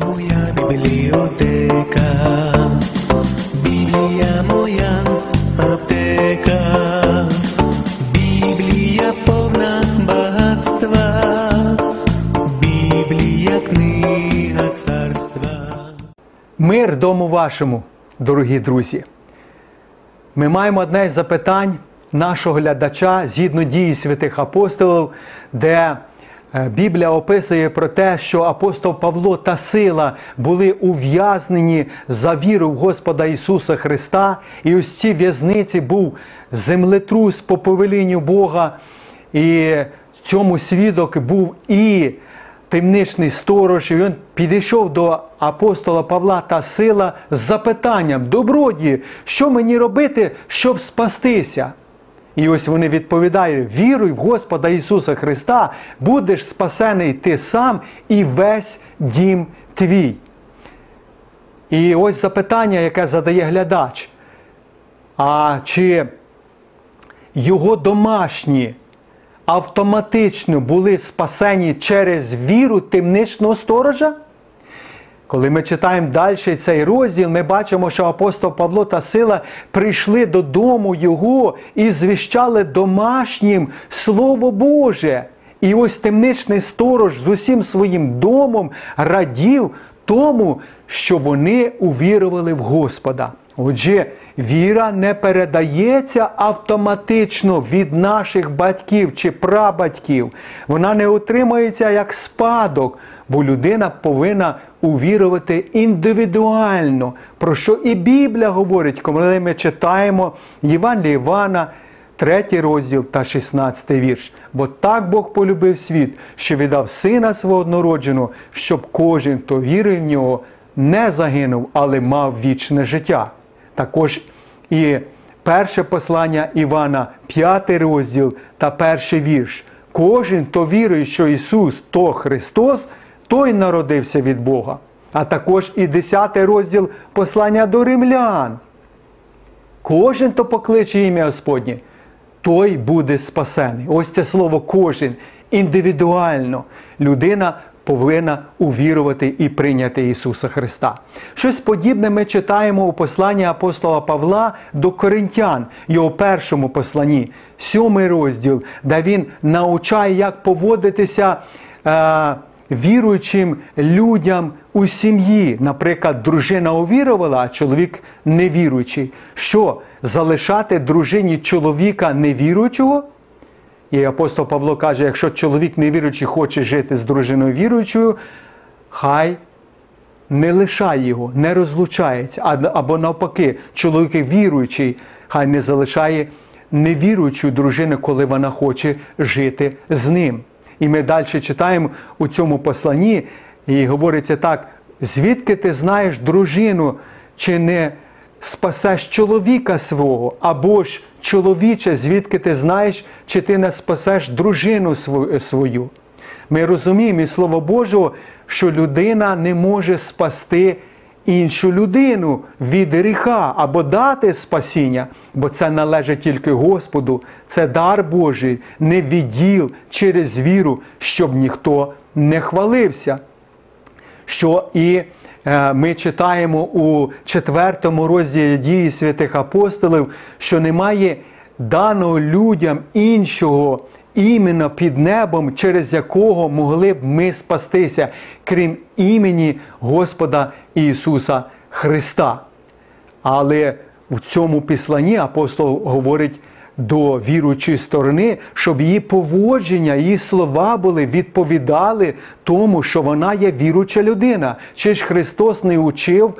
моя бібліотека, Біблія моя аптека, Біблія повна багатства, Біблія книга царства. Мир дому вашому, дорогі друзі. Ми маємо одне із запитань нашого глядача згідно дії святих апостолів, де Біблія описує про те, що апостол Павло та сила були ув'язнені за віру в Господа Ісуса Христа. І ось в цій в'язниці був землетрус по повелінню Бога. І цьому свідок був і темничний сторож, і він підійшов до апостола Павла та сила з запитанням: Добродії, що мені робити, щоб спастися? І ось вони відповідають: віруй в Господа Ісуса Христа, будеш спасений ти сам і весь дім твій. І ось запитання, яке задає глядач. А чи його домашні автоматично були спасені через віру темничного сторожа? Коли ми читаємо далі цей розділ, ми бачимо, що апостол Павло та Сила прийшли додому його і звіщали домашнім Слово Боже. І ось темничний сторож з усім своїм домом радів тому, що вони увірували в Господа. Отже, віра не передається автоматично від наших батьків чи прабатьків. Вона не отримується як спадок, бо людина повинна увірувати індивідуально, про що і Біблія говорить, коли ми читаємо Євангелія Івана, 3 розділ та 16 вірш. Бо так Бог полюбив світ, що віддав сина свого однородженого, щоб кожен, хто вірив в нього, не загинув, але мав вічне життя. Також і перше послання Івана, 5 розділ та перший вірш. Кожен, хто вірує, що Ісус то Христос, той народився від Бога. А також і 10 розділ послання до римлян. Кожен, хто покличе ім'я Господнє, той буде спасений. Ось це слово кожен індивідуально. Людина повинна увірувати і прийняти Ісуса Христа. Щось подібне ми читаємо у посланні апостола Павла до Коринтян, його першому посланні, сьомий розділ, де він навчає, як поводитися. Е Віруючим людям у сім'ї, наприклад, дружина увірувала, а чоловік невіруючий. Що залишати дружині чоловіка невіруючого? І апостол Павло каже: якщо чоловік невіруючий хоче жити з дружиною віруючою, хай не лишає його, не розлучається. Або навпаки, чоловік віруючий, хай не залишає невіруючу дружину, коли вона хоче жити з ним. І ми далі читаємо у цьому посланні, і говориться так: звідки ти знаєш дружину, чи не спасеш чоловіка свого, або ж чоловіче, звідки ти знаєш, чи ти не спасеш дружину свою. Ми розуміємо із Слова Божого, що людина не може спасти іншу людину від гріха або дати спасіння, бо це належить тільки Господу, це дар Божий, не відділ через віру, щоб ніхто не хвалився. Що і е, ми читаємо у четвертому розділі дії святих апостолів, що немає даного людям іншого іменно під небом, через якого могли б ми спастися, крім імені Господа Ісуса Христа. Але в цьому післанні апостол говорить до віруючої сторони, щоб її поводження, її слова були відповідали тому, що вона є віруча людина. Чи ж Христос не учив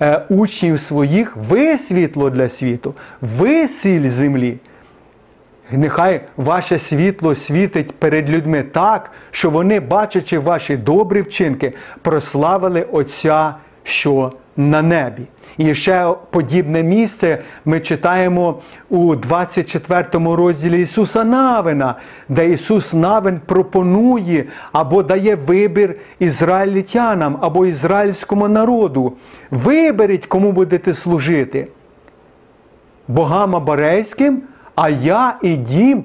е, учнів своїх ви світло для світу, ви сіль землі. Нехай ваше світло світить перед людьми так, що вони, бачачи ваші добрі вчинки, прославили Отця, що на небі. І ще подібне місце ми читаємо у 24 розділі Ісуса Навина, де Ісус Навин пропонує або дає вибір ізраїльтянам або ізраїльському народу. Виберіть, кому будете служити. Богам Абарейським, а я і дім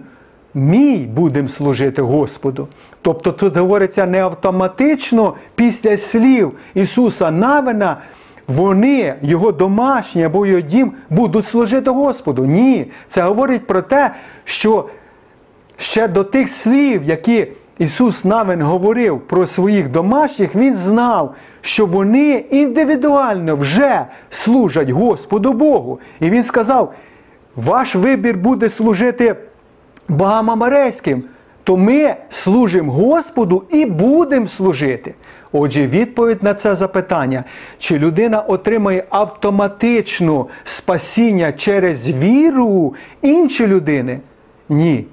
мій будемо служити Господу. Тобто тут говориться не автоматично після слів Ісуса Навина. Вони, його домашні або його дім, будуть служити Господу. Ні, це говорить про те, що ще до тих слів, які Ісус Навин говорив про своїх домашніх, Він знав, що вони індивідуально вже служать Господу Богу. І Він сказав: ваш вибір буде служити богам Амарейським, то ми служимо Господу і будемо служити. Отже, відповідь на це запитання, чи людина отримає автоматично спасіння через віру іншої людини? Ні.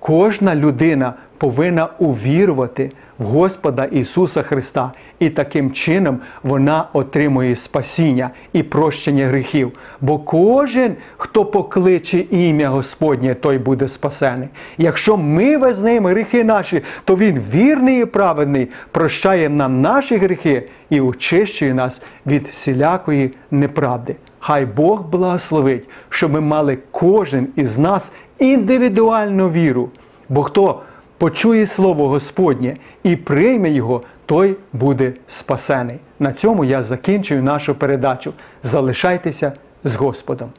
Кожна людина повинна увірувати в Господа Ісуса Христа, і таким чином вона отримує спасіння і прощення гріхів. Бо кожен, хто покличе ім'я Господнє, той буде спасений. Якщо ми визнаємо гріхи наші, то Він вірний і праведний, прощає нам наші гріхи і очищує нас від всілякої неправди. Хай Бог благословить, щоб ми мали кожен із нас індивідуальну віру. Бо хто почує Слово Господнє і прийме його, той буде спасений. На цьому я закінчую нашу передачу. Залишайтеся з Господом.